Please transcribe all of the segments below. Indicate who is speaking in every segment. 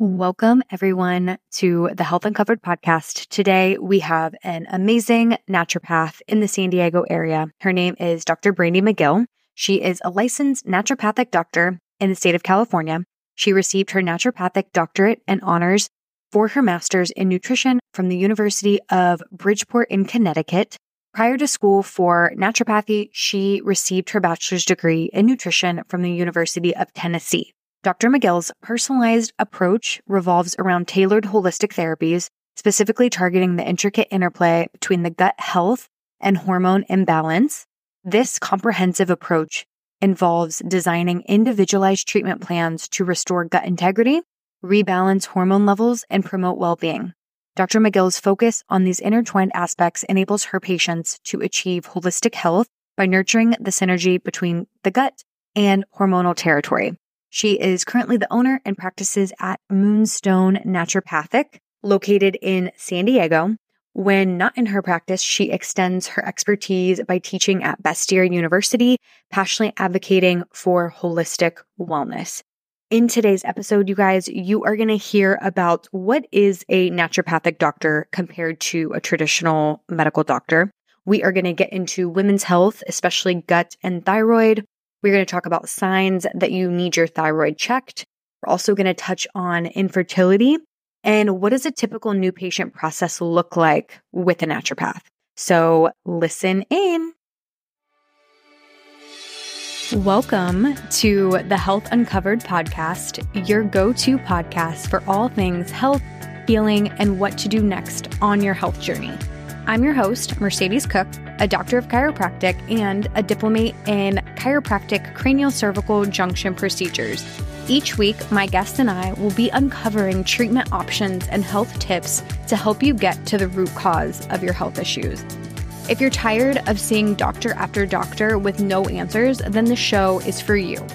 Speaker 1: Welcome, everyone, to the Health Uncovered podcast. Today, we have an amazing naturopath in the San Diego area. Her name is Dr. Brandy McGill. She is a licensed naturopathic doctor in the state of California. She received her naturopathic doctorate and honors for her master's in nutrition from the University of Bridgeport in Connecticut. Prior to school for naturopathy, she received her bachelor's degree in nutrition from the University of Tennessee. Dr. McGill's personalized approach revolves around tailored holistic therapies, specifically targeting the intricate interplay between the gut health and hormone imbalance. This comprehensive approach involves designing individualized treatment plans to restore gut integrity, rebalance hormone levels, and promote well being. Dr. McGill's focus on these intertwined aspects enables her patients to achieve holistic health by nurturing the synergy between the gut and hormonal territory. She is currently the owner and practices at Moonstone Naturopathic, located in San Diego. When not in her practice, she extends her expertise by teaching at Bastyr University, passionately advocating for holistic wellness. In today's episode, you guys, you are going to hear about what is a naturopathic doctor compared to a traditional medical doctor. We are going to get into women's health, especially gut and thyroid. We're going to talk about signs that you need your thyroid checked. We're also going to touch on infertility and what does a typical new patient process look like with a naturopath. So listen in. Welcome to the Health Uncovered podcast, your go to podcast for all things health, healing, and what to do next on your health journey. I'm your host, Mercedes Cook, a doctor of chiropractic and a diplomate in chiropractic craniocervical junction procedures. Each week, my guest and I will be uncovering treatment options and health tips to help you get to the root cause of your health issues. If you're tired of seeing doctor after doctor with no answers, then the show is for you.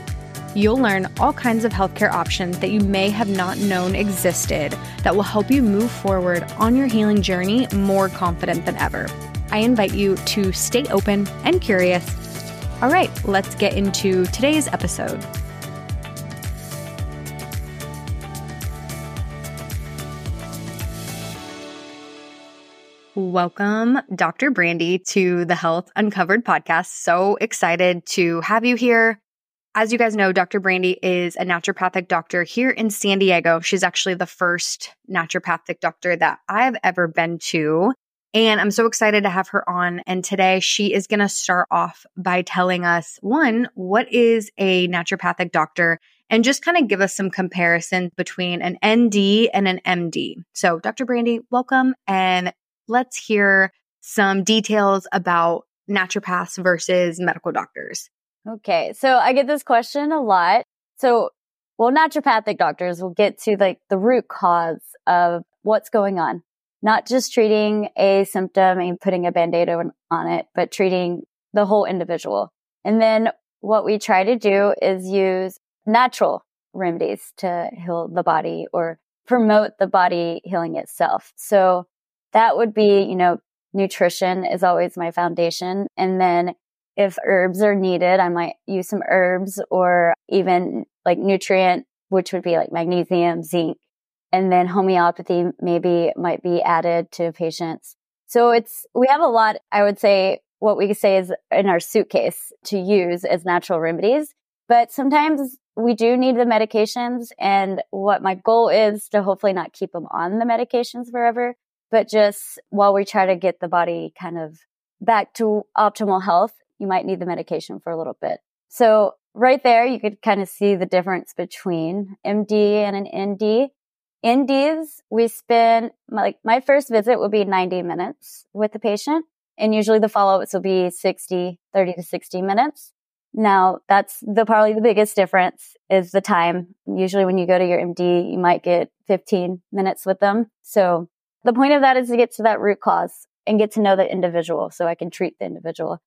Speaker 1: You'll learn all kinds of healthcare options that you may have not known existed that will help you move forward on your healing journey more confident than ever. I invite you to stay open and curious. All right, let's get into today's episode. Welcome, Dr. Brandy, to the Health Uncovered podcast. So excited to have you here. As you guys know, Dr. Brandy is a naturopathic doctor here in San Diego. She's actually the first naturopathic doctor that I've ever been to. And I'm so excited to have her on. And today she is going to start off by telling us one, what is a naturopathic doctor? And just kind of give us some comparison between an ND and an MD. So, Dr. Brandy, welcome. And let's hear some details about naturopaths versus medical doctors.
Speaker 2: Okay. So I get this question a lot. So, well, naturopathic doctors will get to like the root cause of what's going on, not just treating a symptom and putting a band-aid on it, but treating the whole individual. And then what we try to do is use natural remedies to heal the body or promote the body healing itself. So that would be, you know, nutrition is always my foundation. And then if herbs are needed, I might use some herbs or even like nutrient, which would be like magnesium, zinc, and then homeopathy maybe might be added to patients. So it's, we have a lot, I would say, what we say is in our suitcase to use as natural remedies. But sometimes we do need the medications. And what my goal is to hopefully not keep them on the medications forever, but just while we try to get the body kind of back to optimal health, you might need the medication for a little bit. So right there, you could kind of see the difference between MD and an ND. NDs, we spend like my first visit will be 90 minutes with the patient. And usually the follow-ups will be 60, 30 to 60 minutes. Now that's the probably the biggest difference is the time. Usually when you go to your MD, you might get 15 minutes with them. So the point of that is to get to that root cause and get to know the individual so I can treat the individual.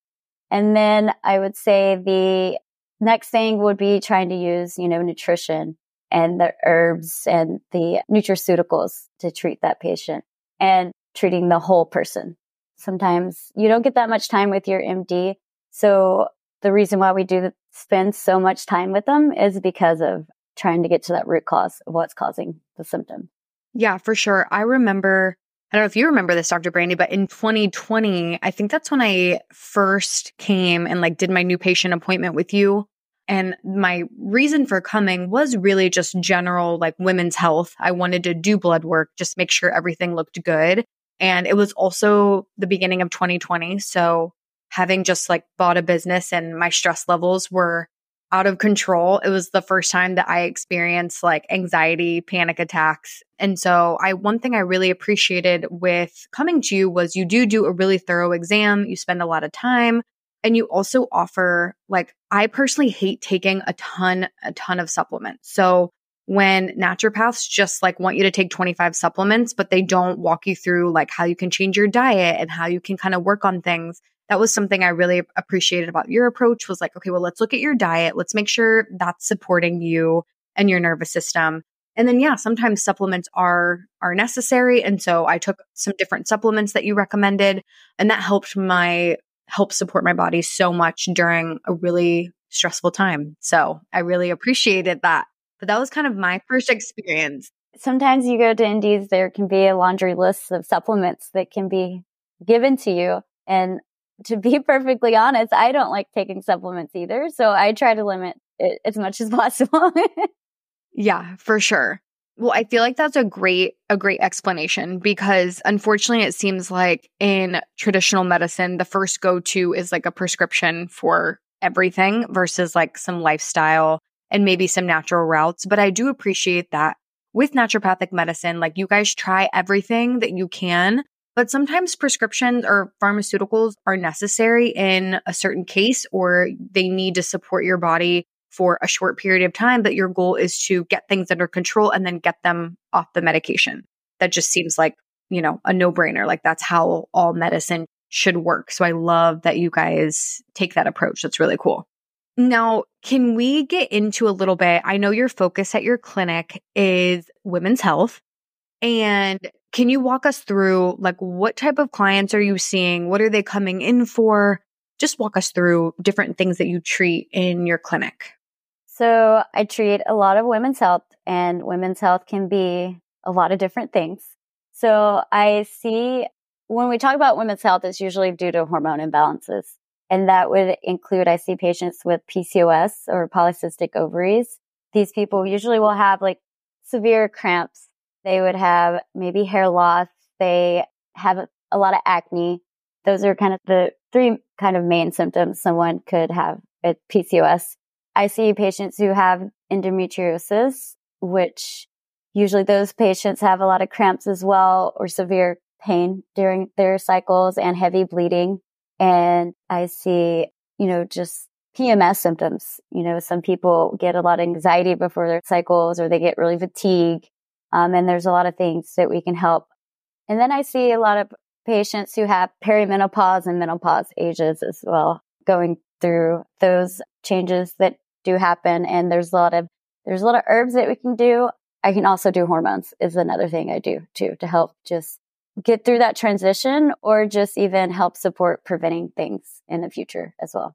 Speaker 2: And then I would say the next thing would be trying to use, you know, nutrition and the herbs and the nutraceuticals to treat that patient and treating the whole person. Sometimes you don't get that much time with your MD. So the reason why we do spend so much time with them is because of trying to get to that root cause of what's causing the symptom.
Speaker 1: Yeah, for sure. I remember, I don't know if you remember this, Dr. Brandy, but in 2020, I think that's when I first came and like did my new patient appointment with you. And my reason for coming was really just general, like women's health. I wanted to do blood work, just make sure everything looked good. And it was also the beginning of 2020. So having just like bought a business and my stress levels were out of control. It was the first time that I experienced like anxiety, panic attacks. And so I, one thing I really appreciated with coming to you was you do do a really thorough exam. You spend a lot of time and you also offer like, I personally hate taking a ton, a ton of supplements. So when naturopaths just like want you to take 25 supplements, but they don't walk you through like how you can change your diet and how you can kind of work on things that was something I really appreciated about your approach was like, okay, well, let's look at your diet. Let's make sure that's supporting you and your nervous system. And then, yeah, sometimes supplements are, are necessary. And so I took some different supplements that you recommended and that helped my, help support my body so much during a really stressful time. So I really appreciated that. But that was kind of my first experience.
Speaker 2: Sometimes you go to NDs, there can be a laundry list of supplements that can be given to you. And to be perfectly honest, I don't like taking supplements either. So I try to limit it as much as possible.
Speaker 1: yeah, for sure. Well, I feel like that's a great a great explanation because unfortunately it seems like in traditional medicine the first go-to is like a prescription for everything versus like some lifestyle and maybe some natural routes, but I do appreciate that with naturopathic medicine like you guys try everything that you can but sometimes prescriptions or pharmaceuticals are necessary in a certain case, or they need to support your body for a short period of time. But your goal is to get things under control and then get them off the medication. That just seems like, you know, a no brainer. Like that's how all medicine should work. So I love that you guys take that approach. That's really cool. Now, can we get into a little bit? I know your focus at your clinic is women's health. And can you walk us through like what type of clients are you seeing? What are they coming in for? Just walk us through different things that you treat in your clinic.
Speaker 2: So I treat a lot of women's health and women's health can be a lot of different things. So I see when we talk about women's health, it's usually due to hormone imbalances. And that would include, I see patients with PCOS or polycystic ovaries. These people usually will have like severe cramps they would have maybe hair loss. They have a lot of acne. Those are kind of the three kind of main symptoms someone could have with PCOS. I see patients who have endometriosis, which usually those patients have a lot of cramps as well or severe pain during their cycles and heavy bleeding. And I see, you know, just PMS symptoms. You know, some people get a lot of anxiety before their cycles or they get really fatigued um, and there's a lot of things that we can help. And then I see a lot of patients who have perimenopause and menopause ages as well, going through those changes that do happen. And there's a lot of, there's a lot of herbs that we can do. I can also do hormones is another thing I do too to help just get through that transition or just even help support preventing things in the future as well.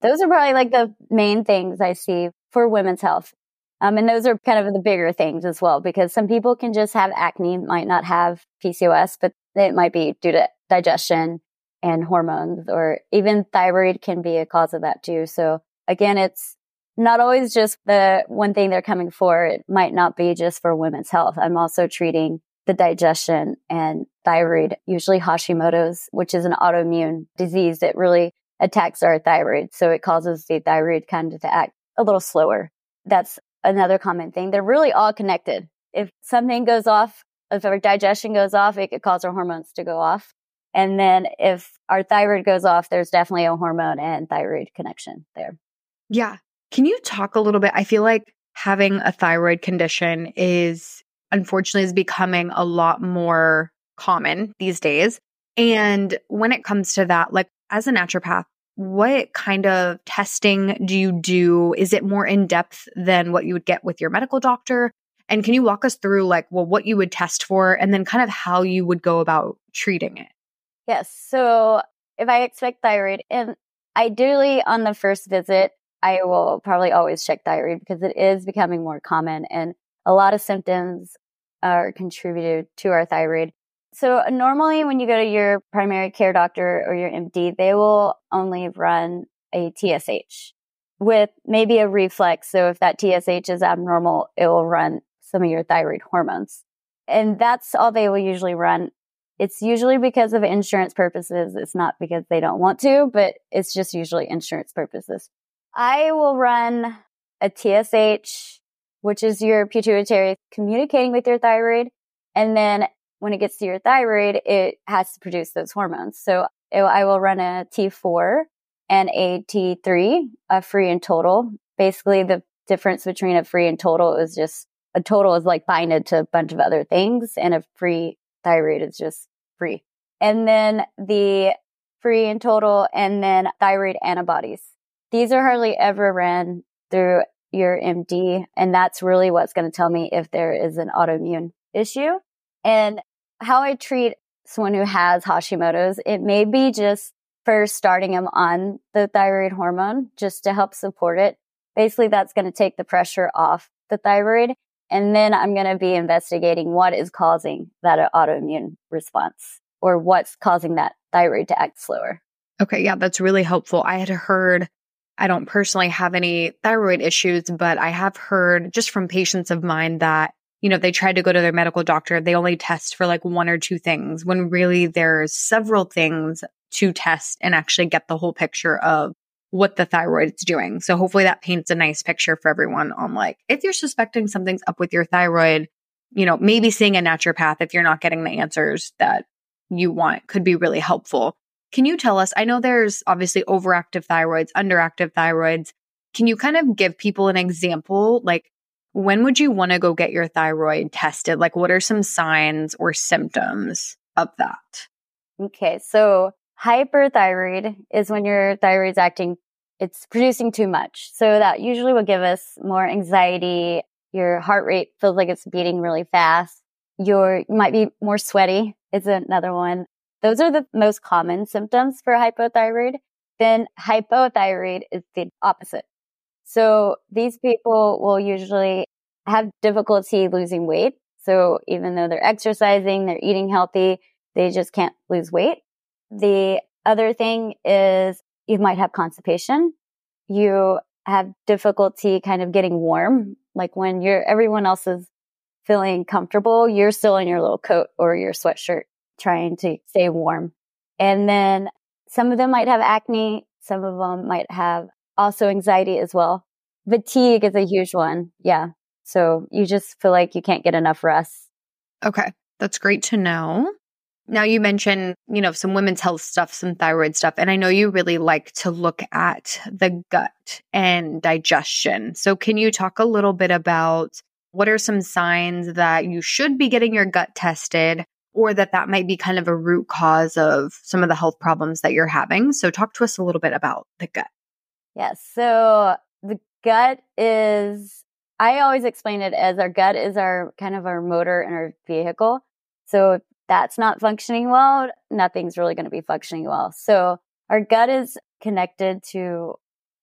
Speaker 2: Those are probably like the main things I see for women's health. Um, and those are kind of the bigger things as well, because some people can just have acne, might not have PCOS, but it might be due to digestion and hormones, or even thyroid can be a cause of that too. So again, it's not always just the one thing they're coming for. It might not be just for women's health. I'm also treating the digestion and thyroid, usually Hashimoto's, which is an autoimmune disease that really attacks our thyroid. So it causes the thyroid kind of to act a little slower. That's another common thing. They're really all connected. If something goes off, if our digestion goes off, it could cause our hormones to go off. And then if our thyroid goes off, there's definitely a hormone and thyroid connection there.
Speaker 1: Yeah. Can you talk a little bit? I feel like having a thyroid condition is unfortunately is becoming a lot more common these days. And when it comes to that, like as a naturopath, what kind of testing do you do? Is it more in depth than what you would get with your medical doctor? And can you walk us through like, well, what you would test for and then kind of how you would go about treating it?
Speaker 2: Yes. So if I expect thyroid and ideally on the first visit, I will probably always check thyroid because it is becoming more common and a lot of symptoms are contributed to our thyroid. So uh, normally when you go to your primary care doctor or your MD, they will only run a TSH with maybe a reflex. So if that TSH is abnormal, it will run some of your thyroid hormones. And that's all they will usually run. It's usually because of insurance purposes. It's not because they don't want to, but it's just usually insurance purposes. I will run a TSH, which is your pituitary communicating with your thyroid. And then when it gets to your thyroid, it has to produce those hormones. So it, I will run a T4 and a T3, a free and total. Basically, the difference between a free and total is just a total is like binded to a bunch of other things, and a free thyroid is just free. And then the free and total, and then thyroid antibodies. These are hardly ever ran through your MD, and that's really what's going to tell me if there is an autoimmune issue. And how I treat someone who has Hashimoto's, it may be just first starting them on the thyroid hormone just to help support it. Basically, that's going to take the pressure off the thyroid. And then I'm going to be investigating what is causing that autoimmune response or what's causing that thyroid to act slower.
Speaker 1: Okay. Yeah, that's really helpful. I had heard, I don't personally have any thyroid issues, but I have heard just from patients of mine that you know, they tried to go to their medical doctor, they only test for like one or two things when really there's several things to test and actually get the whole picture of what the thyroid is doing. So hopefully that paints a nice picture for everyone on like, if you're suspecting something's up with your thyroid, you know, maybe seeing a naturopath if you're not getting the answers that you want could be really helpful. Can you tell us? I know there's obviously overactive thyroids, underactive thyroids. Can you kind of give people an example? Like, when would you want to go get your thyroid tested? Like, what are some signs or symptoms of that?
Speaker 2: Okay. So, hyperthyroid is when your thyroid's acting, it's producing too much. So, that usually will give us more anxiety. Your heart rate feels like it's beating really fast. Your, you might be more sweaty is another one. Those are the most common symptoms for hypothyroid. Then hypothyroid is the opposite. So these people will usually have difficulty losing weight. So even though they're exercising, they're eating healthy, they just can't lose weight. The other thing is you might have constipation. You have difficulty kind of getting warm. Like when you're, everyone else is feeling comfortable, you're still in your little coat or your sweatshirt trying to stay warm. And then some of them might have acne. Some of them might have also anxiety as well. Fatigue is a huge one. Yeah. So you just feel like you can't get enough rest.
Speaker 1: Okay. That's great to know. Now you mentioned, you know, some women's health stuff, some thyroid stuff, and I know you really like to look at the gut and digestion. So can you talk a little bit about what are some signs that you should be getting your gut tested or that that might be kind of a root cause of some of the health problems that you're having? So talk to us a little bit about the gut.
Speaker 2: Yes. So the gut is, I always explain it as our gut is our kind of our motor and our vehicle. So if that's not functioning well, nothing's really going to be functioning well. So our gut is connected to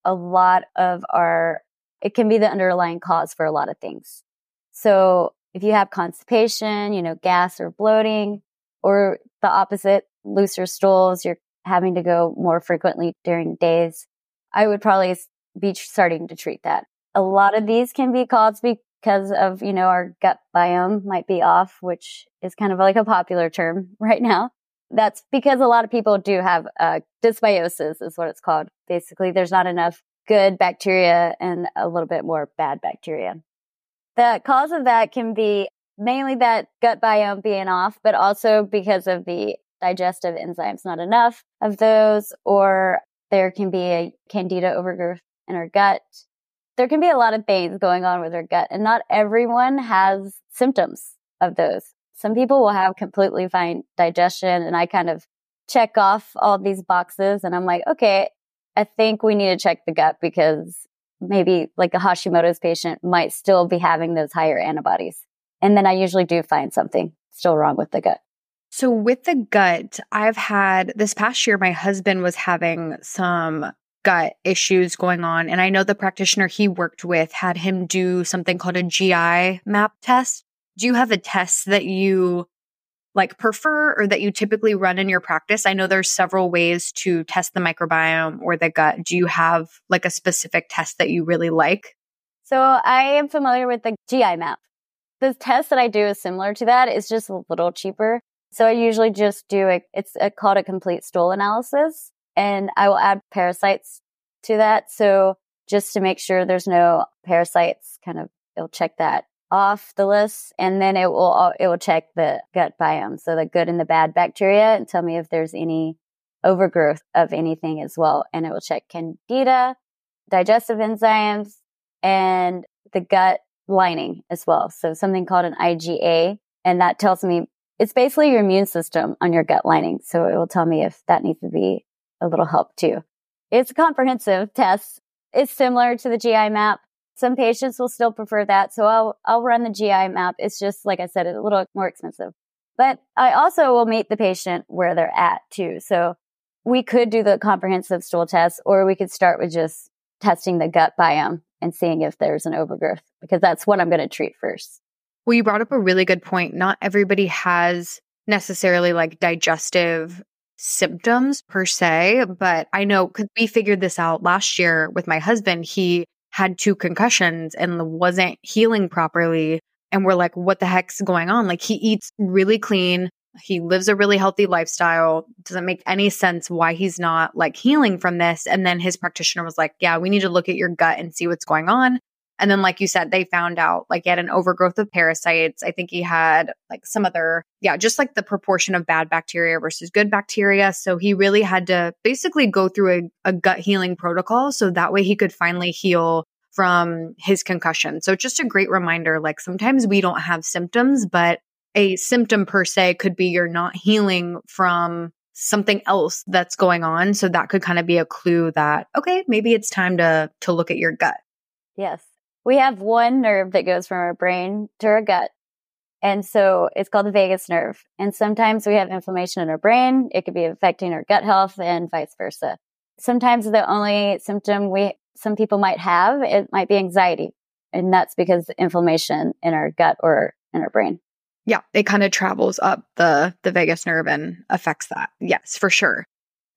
Speaker 2: a lot of our, it can be the underlying cause for a lot of things. So if you have constipation, you know, gas or bloating, or the opposite, looser stools, you're having to go more frequently during days, I would probably be starting to treat that. A lot of these can be caused because of, you know, our gut biome might be off, which is kind of like a popular term right now. That's because a lot of people do have uh, dysbiosis is what it's called. Basically, there's not enough good bacteria and a little bit more bad bacteria. The cause of that can be mainly that gut biome being off, but also because of the digestive enzymes, not enough of those, or there can be a candida overgrowth in our gut. There can be a lot of things going on with our gut and not everyone has symptoms of those. Some people will have completely fine digestion and I kind of check off all these boxes and I'm like, okay, I think we need to check the gut because maybe like a Hashimoto's patient might still be having those higher antibodies. And then I usually do find something still wrong with the gut.
Speaker 1: So, with the gut, I've had this past year, my husband was having some gut issues going on. And I know the practitioner he worked with had him do something called a GI map test. Do you have a test that you like prefer or that you typically run in your practice? I know there's several ways to test the microbiome or the gut. Do you have like a specific test that you really like?
Speaker 2: So I am familiar with the GI map. The test that I do is similar to that. It's just a little cheaper. So I usually just do it. it's a, called a complete stool analysis and I will add parasites to that. So just to make sure there's no parasites, kind of, it'll check that off the list and then it will, it will check the gut biome. So the good and the bad bacteria and tell me if there's any overgrowth of anything as well. And it will check candida, digestive enzymes and the gut lining as well. So something called an IgA. And that tells me it's basically your immune system on your gut lining. So it will tell me if that needs to be a little help too. It's a comprehensive test. It's similar to the GI map. Some patients will still prefer that. So I'll, I'll run the GI map. It's just, like I said, a little more expensive, but I also will meet the patient where they're at too. So we could do the comprehensive stool test or we could start with just testing the gut biome and seeing if there's an overgrowth because that's what I'm going to treat first.
Speaker 1: Well, you brought up a really good point. Not everybody has necessarily like digestive symptoms per se, but I know because we figured this out last year with my husband. He had two concussions and wasn't healing properly. And we're like, what the heck's going on? Like he eats really clean. He lives a really healthy lifestyle. Doesn't make any sense why he's not like healing from this. And then his practitioner was like, yeah, we need to look at your gut and see what's going on. And then, like you said, they found out like he had an overgrowth of parasites. I think he had like some other, yeah, just like the proportion of bad bacteria versus good bacteria. So he really had to basically go through a, a gut healing protocol. So that way he could finally heal from his concussion. So just a great reminder like sometimes we don't have symptoms, but a symptom per se could be you're not healing from something else that's going on. So that could kind of be a clue that, okay, maybe it's time to, to look at your gut.
Speaker 2: Yes. We have one nerve that goes from our brain to our gut. And so it's called the vagus nerve. And sometimes we have inflammation in our brain. It could be affecting our gut health and vice versa. Sometimes the only symptom we, some people might have, it might be anxiety. And that's because inflammation in our gut or in our brain.
Speaker 1: Yeah, it kind of travels up the the vagus nerve and affects that. Yes, for sure.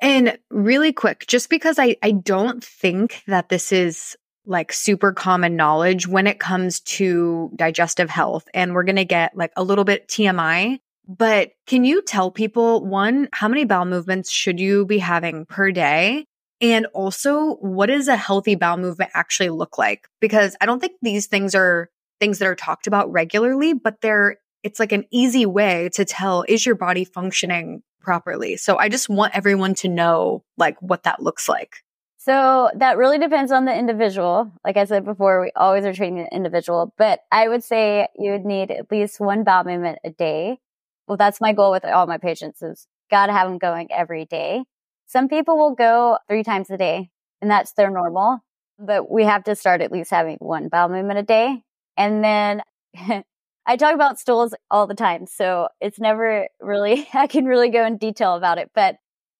Speaker 1: And really quick, just because I I don't think that this is like super common knowledge when it comes to digestive health. And we're going to get like a little bit TMI, but can you tell people one, how many bowel movements should you be having per day? And also, what does a healthy bowel movement actually look like? Because I don't think these things are things that are talked about regularly, but they're, it's like an easy way to tell, is your body functioning properly? So I just want everyone to know like what that looks like.
Speaker 2: So that really depends on the individual. Like I said before, we always are treating the individual, but I would say you would need at least one bowel movement a day. Well, that's my goal with all my patients is gotta have them going every day. Some people will go three times a day and that's their normal, but we have to start at least having one bowel movement a day. And then I talk about stools all the time. So it's never really, I can really go in detail about it, but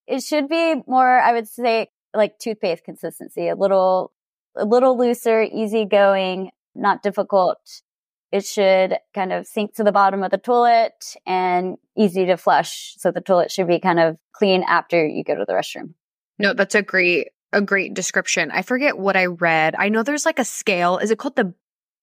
Speaker 2: it should be more, I would say like toothpaste consistency, a little, a little looser, easygoing, not difficult. It should kind of sink to the bottom of the toilet and easy to flush. So the toilet should be kind of clean after you go to the restroom.
Speaker 1: No, that's a great, a great description. I forget what I read. I know there's like a scale. Is it called the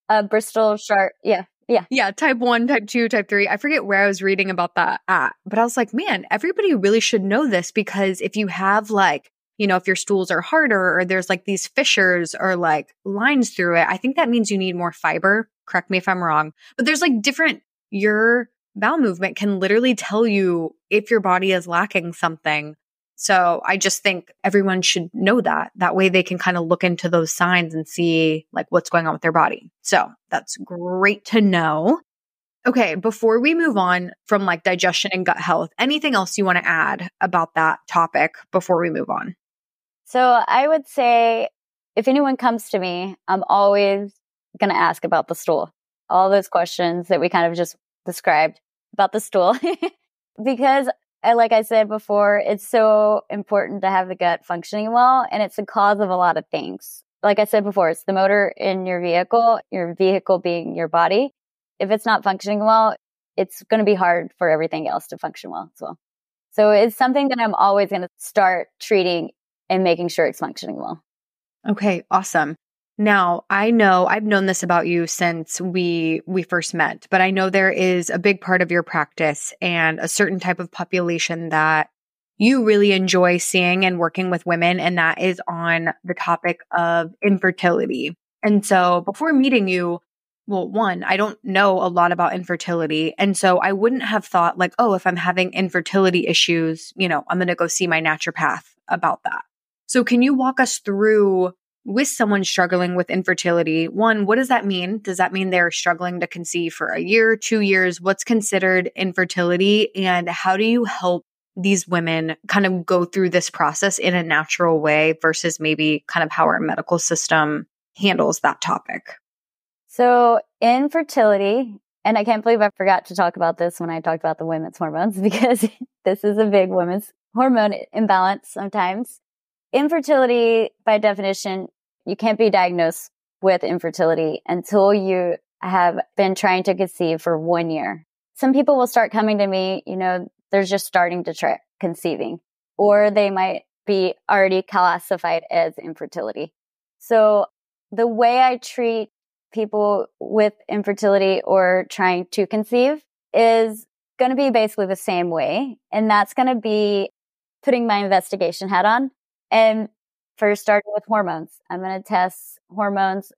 Speaker 2: uh, Bristol Chart? Yeah. Yeah.
Speaker 1: Yeah. Type one, type two, type three. I forget where I was reading about that at, but I was like, man, everybody really should know this because if you have like you know, if your stools are harder or there's like these fissures or like lines through it, I think that means you need more fiber. Correct me if I'm wrong, but there's like different, your bowel movement can literally tell you if your body is lacking something. So I just think everyone should know that. That way they can kind of look into those signs and see like what's going on with their body. So that's great to know. Okay, before we move on from like digestion and gut health, anything else you want to add about that topic before we move on?
Speaker 2: So I would say if anyone comes to me, I'm always going to ask about the stool. All those questions that we kind of just described about the stool. because like I said before, it's so important to have the gut functioning well, and it's the cause of a lot of things. Like I said before, it's the motor in your vehicle, your vehicle being your body. If it's not functioning well, it's going to be hard for everything else to function well as well. So it's something that I'm always going to start treating and making sure it's functioning well.
Speaker 1: Okay, awesome. Now, I know I've known this about you since we we first met, but I know there is a big part of your practice and a certain type of population that you really enjoy seeing and working with women and that is on the topic of infertility. And so, before meeting you, well, one, I don't know a lot about infertility. And so I wouldn't have thought like, oh, if I'm having infertility issues, you know, I'm going to go see my naturopath about that. So can you walk us through with someone struggling with infertility, one, what does that mean? Does that mean they're struggling to conceive for a year, two years? What's considered infertility? And how do you help these women kind of go through this process in a natural way versus maybe kind of how our medical system handles that topic?
Speaker 2: So, infertility, and I can't believe I forgot to talk about this when I talked about the women's hormones because this is a big women's hormone imbalance sometimes. Infertility, by definition, you can't be diagnosed with infertility until you have been trying to conceive for one year. Some people will start coming to me, you know, they're just starting to try conceiving, or they might be already classified as infertility. So the way I treat people with infertility or trying to conceive is going to be basically the same way. And that's going to be putting my investigation hat on and first starting with hormones. I'm going to test hormones.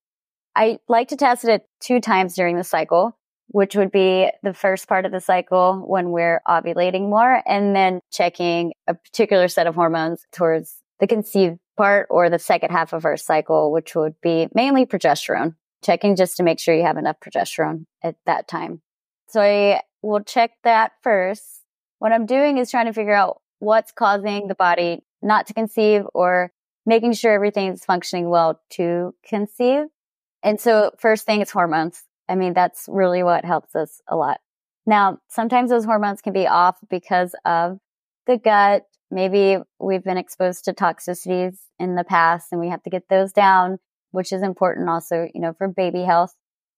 Speaker 2: I like to test it two times during the cycle, which would be the first part of the cycle when we're ovulating more and then checking a particular set of hormones towards the conceived part or the second half of our cycle, which would be mainly progesterone, checking just to make sure you have enough progesterone at that time. So I will check that first. What I'm doing is trying to figure out what's causing the body not to conceive or making sure everything's functioning well to conceive. And so first thing is hormones. I mean, that's really what helps us a lot. Now, sometimes those hormones can be off because of the gut. Maybe we've been exposed to toxicities in the past and we have to get those down, which is important also, you know, for baby health.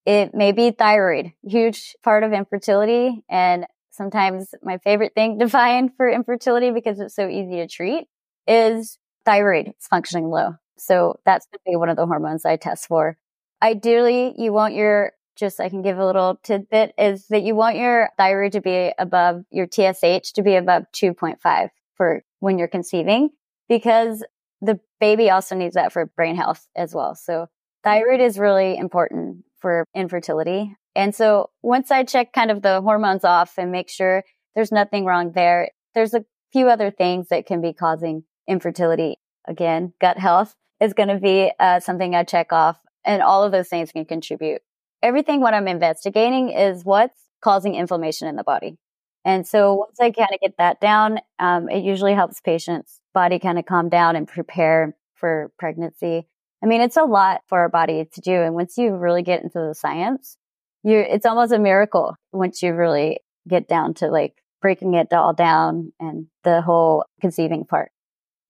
Speaker 2: It may be thyroid, huge part of infertility. And sometimes my favorite thing to find for infertility because it's so easy to treat is thyroid is functioning low. So that's going to be one of the hormones I test for. Ideally, you want your, just I can give a little tidbit is that you want your thyroid to be above your TSH to be above 2.5 for when you're conceiving because the baby also needs that for brain health as well. So thyroid is really important for infertility. And so once I check kind of the hormones off and make sure there's nothing wrong there, there's a few other things that can be causing infertility. Again, gut health is going to be uh, something I check off and all of those things can contribute. Everything what I'm investigating is what's causing inflammation in the body. And so once I kind of get that down, um, it usually helps patients body kind of calm down and prepare for pregnancy. I mean, it's a lot for our body to do. And once you really get into the science, you it's almost a miracle once you really get down to like breaking it all down and the whole conceiving part.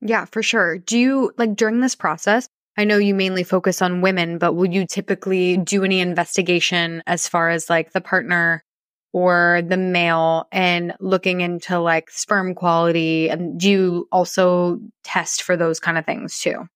Speaker 1: Yeah, for sure. Do you like during this process? I know you mainly focus on women, but will you typically do any investigation as far as like the partner or the male and looking into like sperm quality? And do you also test for those kind of things too?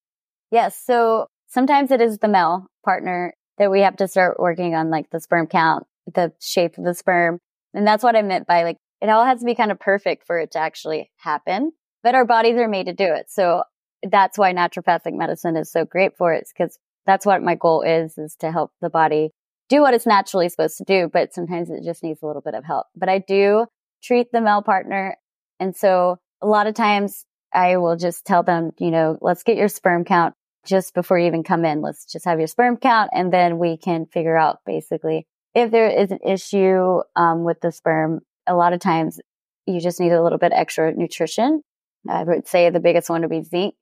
Speaker 2: Yes. So sometimes it is the male partner that we have to start working on like the sperm count, the shape of the sperm. And that's what I meant by like, it all has to be kind of perfect for it to actually happen but our bodies are made to do it. So that's why naturopathic medicine is so great for it because that's what my goal is, is to help the body do what it's naturally supposed to do. But sometimes it just needs a little bit of help. But I do treat the male partner. And so a lot of times I will just tell them, you know, let's get your sperm count just before you even come in. Let's just have your sperm count and then we can figure out basically if there is an issue um, with the sperm. A lot of times you just need a little bit extra nutrition I would say the biggest one would be zinc.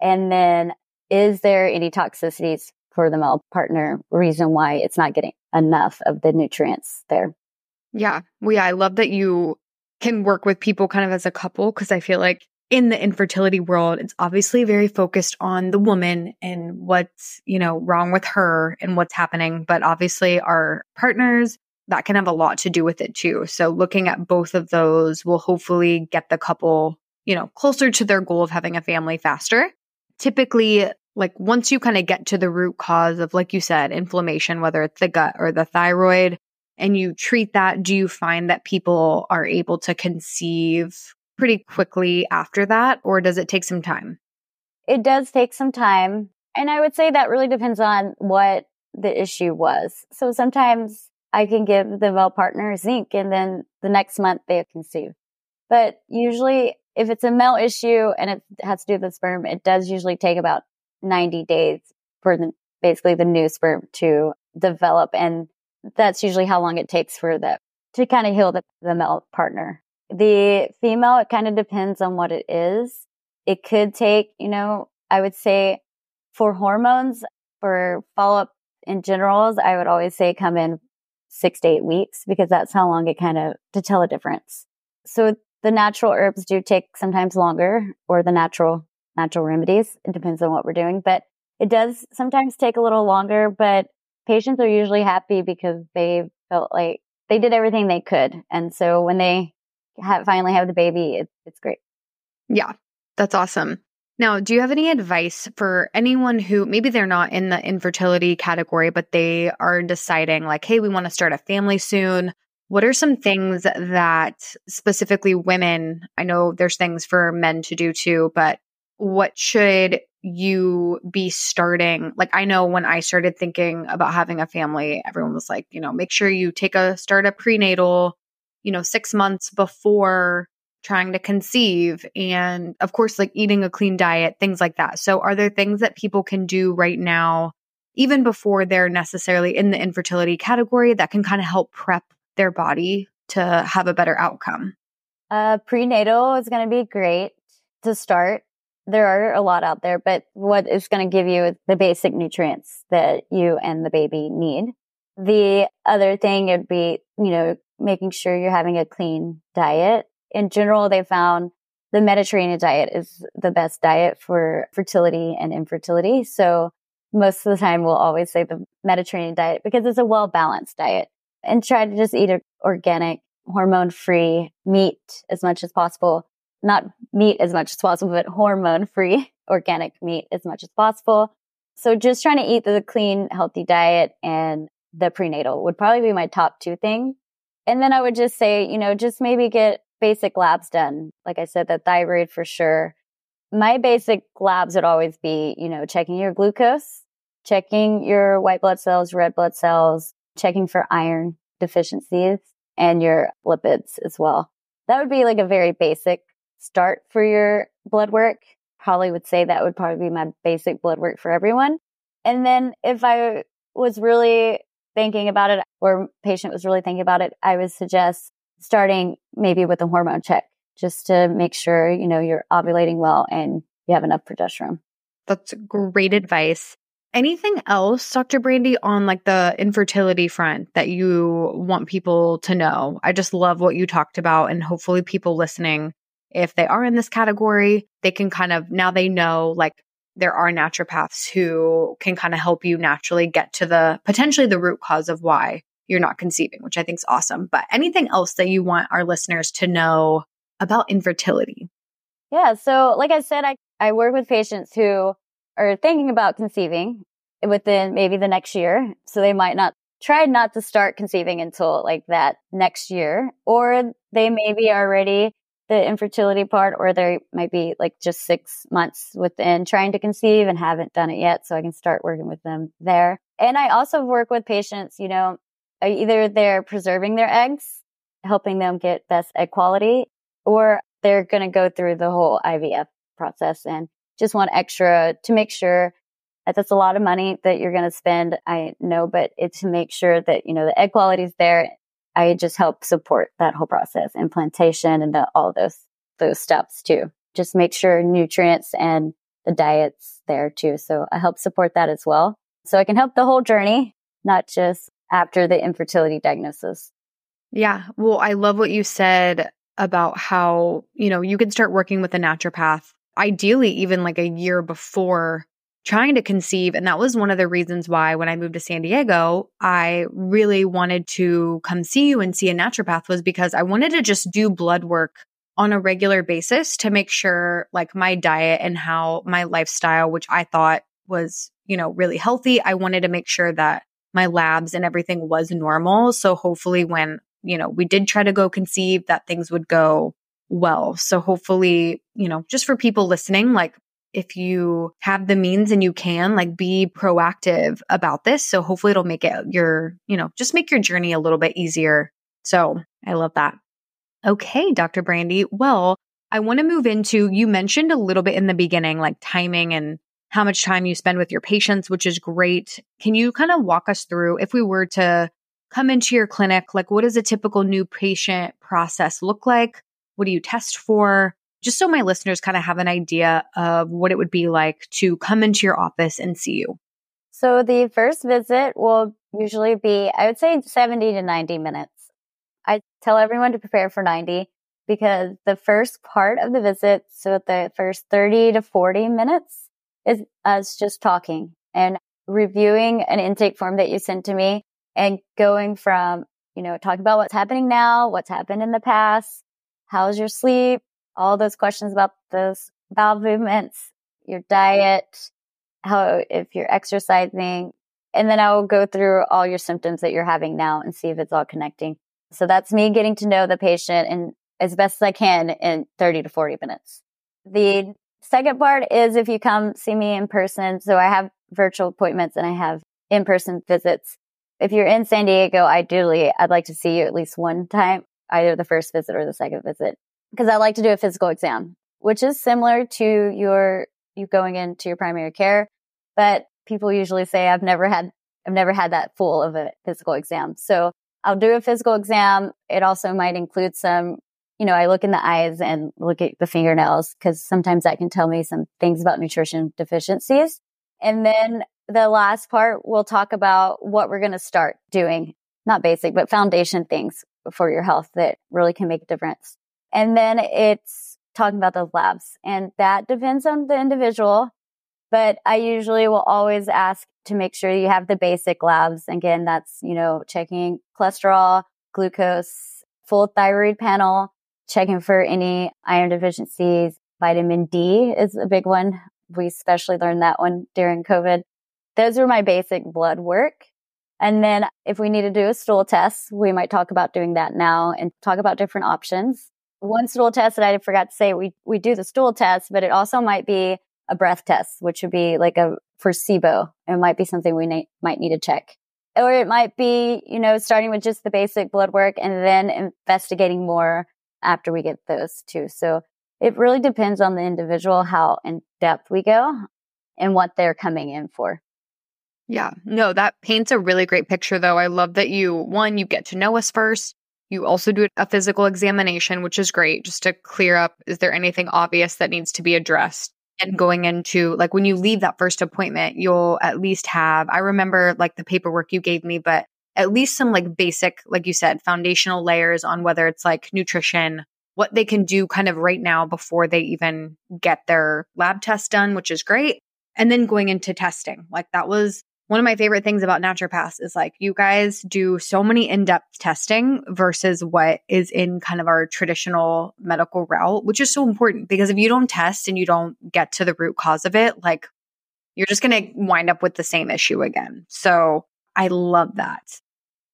Speaker 2: And then is there any toxicities for the male partner reason why it's not getting enough of the nutrients there?
Speaker 1: Yeah. Yeah, I love that you can work with people kind of as a couple because I feel like in the infertility world, it's obviously very focused on the woman and what's, you know, wrong with her and what's happening. But obviously our partners, that can have a lot to do with it too. So looking at both of those will hopefully get the couple, you know, closer to their goal of having a family faster. Typically, like once you kind of get to the root cause of, like you said, inflammation, whether it's the gut or the thyroid, and you treat that, do you find that people are able to conceive pretty quickly after that, or does it take some time?
Speaker 2: It does take some time. And I would say that really depends on what the issue was. So sometimes I can give the male partner zinc and then the next month they conceive. But usually if it's a male issue and it has to do with sperm, it does usually take about 90 days for the, basically the new sperm to develop. And that's usually how long it takes for the, to kind of heal the, the male partner. The female, it kind of depends on what it is. It could take, you know, I would say for hormones, for follow up in generals, I would always say come in six to eight weeks because that's how long it kind of to tell a difference. So the natural herbs do take sometimes longer or the natural, natural remedies. It depends on what we're doing, but it does sometimes take a little longer, but patients are usually happy because they felt like they did everything they could. And so when they have, finally have the baby, it, it's great.
Speaker 1: Yeah, that's awesome. Now, do you have any advice for anyone who maybe they're not in the infertility category, but they are deciding, like, hey, we want to start a family soon? What are some things that specifically women, I know there's things for men to do too, but what should you be starting? Like, I know when I started thinking about having a family, everyone was like, you know, make sure you take a start a prenatal you know, six months before trying to conceive and of course like eating a clean diet things like that so are there things that people can do right now even before they're necessarily in the infertility category that can kind of help prep their body to have a better outcome
Speaker 2: uh, prenatal is going to be great to start there are a lot out there but what is going to give you the basic nutrients that you and the baby need the other thing would be you know making sure you're having a clean diet. In general, they found the Mediterranean diet is the best diet for fertility and infertility. So most of the time we'll always say the Mediterranean diet because it's a well balanced diet and try to just eat organic, hormone free meat as much as possible. Not meat as much as possible, but hormone free organic meat as much as possible. So just trying to eat the clean, healthy diet and the prenatal would probably be my top two things. And then I would just say, you know, just maybe get basic labs done. Like I said, the thyroid for sure. My basic labs would always be, you know, checking your glucose, checking your white blood cells, red blood cells, checking for iron deficiencies and your lipids as well. That would be like a very basic start for your blood work. Probably would say that would probably be my basic blood work for everyone. And then if I was really thinking about it or patient was really thinking about it, I would suggest starting maybe with a hormone check just to make sure, you know, you're ovulating well and you have enough progesterone.
Speaker 1: That's great advice. Anything else, Dr. Brandy, on like the infertility front that you want people to know? I just love what you talked about, and hopefully, people listening, if they are in this category, they can kind of now they know like there are naturopaths who can kind of help you naturally get to the potentially the root cause of why you're not conceiving, which I think is awesome. But anything else that you want our listeners to know about infertility?
Speaker 2: Yeah. So, like I said, I, I work with patients who are thinking about conceiving within maybe the next year. So they might not try not to start conceiving until like that next year, or they maybe already the infertility part, or they might be like just six months within trying to conceive and haven't done it yet. So I can start working with them there. And I also work with patients, you know, uh, either they're preserving their eggs, helping them get best egg quality, or they're going to go through the whole IVF process and just want extra to make sure that that's a lot of money that you're going to spend. I know, but it's to make sure that, you know, the egg quality is there I just help support that whole process, implantation and the, all those, those steps too. Just make sure nutrients and the diet's there too. So I help support that as well. So I can help the whole journey, not just after the infertility diagnosis.
Speaker 1: Yeah. Well, I love what you said about how, you know, you can start working with a naturopath, ideally, even like a year before trying to conceive. And that was one of the reasons why when I moved to San Diego, I really wanted to come see you and see a naturopath was because I wanted to just do blood work on a regular basis to make sure like my diet and how my lifestyle, which I thought was, you know, really healthy, I wanted to make sure that my labs and everything was normal. So hopefully when, you know, we did try to go conceive that things would go well. So hopefully, you know, just for people listening, like if you have the means and you can, like be proactive about this. So hopefully it'll make it your, you know, just make your journey a little bit easier. So I love that. Okay, Dr. Brandy. Well, I want to move into, you mentioned a little bit in the beginning, like timing and how much time you spend with your patients, which is great. Can you kind of walk us through if we were to come into your clinic, like what does a typical new patient process look like? What do you test for? Just so my listeners kind of have an idea of what it would be like to come into your office and see you.
Speaker 2: So the first visit will usually be, I would say 70 to 90 minutes. I tell everyone to prepare for 90 because the first part of the visit, so the first 30 to 40 minutes is us just talking and reviewing an intake form that you sent to me and going from, you know, talking about what's happening now, what's happened in the past, how's your sleep, all those questions about those bowel movements, your diet, how, if you're exercising. And then I will go through all your symptoms that you're having now and see if it's all connecting. So that's me getting to know the patient and as best as I can in 30 to 40 minutes. The second part is if you come see me in person. So I have virtual appointments and I have in person visits. If you're in San Diego, ideally, I'd like to see you at least one time, either the first visit or the second visit, because I like to do a physical exam, which is similar to your, you going into your primary care. But people usually say, I've never had, I've never had that full of a physical exam. So I'll do a physical exam. It also might include some you know, I look in the eyes and look at the fingernails because sometimes that can tell me some things about nutrition deficiencies. And then the last part, we'll talk about what we're going to start doing, not basic, but foundation things for your health that really can make a difference. And then it's talking about those labs and that depends on the individual. But I usually will always ask to make sure you have the basic labs. Again, that's, you know, checking cholesterol, glucose, full thyroid panel, checking for any iron deficiencies. Vitamin D is a big one. We especially learned that one during COVID. Those were my basic blood work. And then if we need to do a stool test, we might talk about doing that now and talk about different options. One stool test that I forgot to say, we, we do the stool test, but it also might be a breath test, which would be like a for SIBO. It might be something we na- might need to check. Or it might be, you know, starting with just the basic blood work and then investigating more after we get those too. So it really depends on the individual how in depth we go and what they're coming in for.
Speaker 1: Yeah, no, that paints a really great picture though. I love that you, one, you get to know us first. You also do a physical examination, which is great just to clear up is there anything obvious that needs to be addressed? And going into like when you leave that first appointment, you'll at least have, I remember like the paperwork you gave me, but at least some like basic, like you said, foundational layers on whether it's like nutrition, what they can do kind of right now before they even get their lab test done, which is great. And then going into testing. Like that was one of my favorite things about naturopaths is like you guys do so many in-depth testing versus what is in kind of our traditional medical route, which is so important because if you don't test and you don't get to the root cause of it, like you're just going to wind up with the same issue again. So I love that.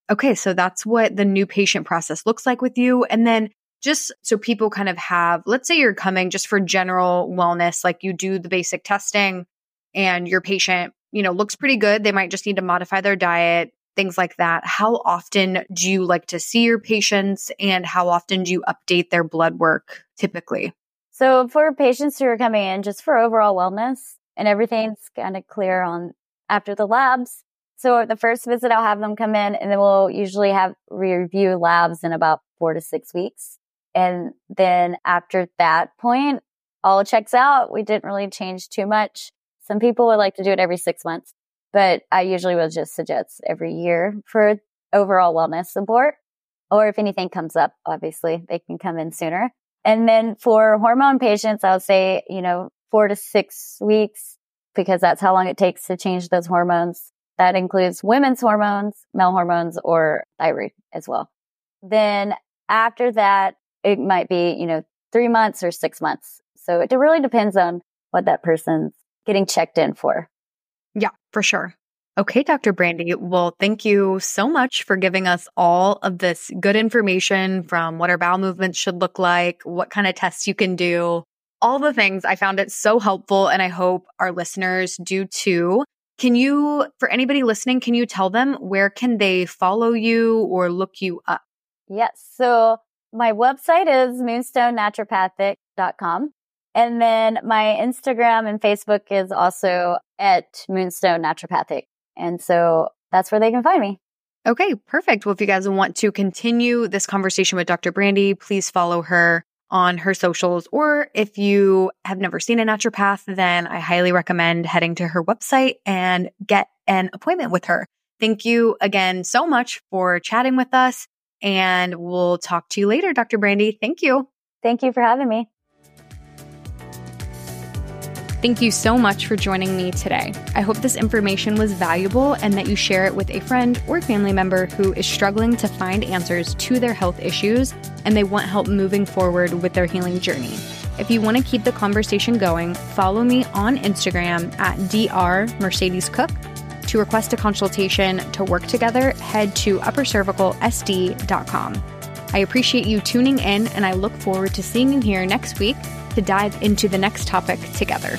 Speaker 1: Okay, so that's what the new patient process looks like with you. And then just so people kind of have, let's say you're coming just for general wellness, like you do the basic testing and your patient, you know, looks pretty good. They might just need to modify their diet, things like that. How often do you like to see your patients and how often do you update their blood work typically?
Speaker 2: So for patients who are coming in just for overall wellness and everything's kind of clear on after the labs, so the first visit, I'll have them come in and then we'll usually have review labs in about four to six weeks. And then after that point, all checks out. We didn't really change too much. Some people would like to do it every six months, but I usually will just suggest every year for overall wellness support. or if anything comes up, obviously they can come in sooner. And then for hormone patients, I'll say, you know, four to six weeks because that's how long it takes to change those hormones. That includes women's hormones, male hormones, or thyroid as well. Then after that, it might be, you know, three months or six months. So it really depends on what that person's getting checked in for.
Speaker 1: Yeah, for sure. Okay, Dr. Brandy. Well, thank you so much for giving us all of this good information from what our bowel movements should look like, what kind of tests you can do, all the things. I found it so helpful and I hope our listeners do too. Can you, for anybody listening, can you tell them where can they follow you or look you up?
Speaker 2: Yes. So my website is moonstonenaturopathic.com. And then my Instagram and Facebook is also at Moonstone Naturopathic. And so that's where they can find me.
Speaker 1: Okay, perfect. Well, if you guys want to continue this conversation with Dr. Brandy, please follow her on her socials. Or if you have never seen a naturopath, then I highly recommend heading to her website and get an appointment with her. Thank you again so much for chatting with us. And we'll talk to you later, Dr. Brandy. Thank you.
Speaker 2: Thank you for having me.
Speaker 1: Thank you so much for joining me today. I hope this information was valuable and that you share it with a friend or family member who is struggling to find answers to their health issues and they want help moving forward with their healing journey. If you want to keep the conversation going, follow me on Instagram at drmercedescook. To request a consultation to work together, head to uppercervicalsd.com. I appreciate you tuning in and I look forward to seeing you here next week to dive into the next topic together.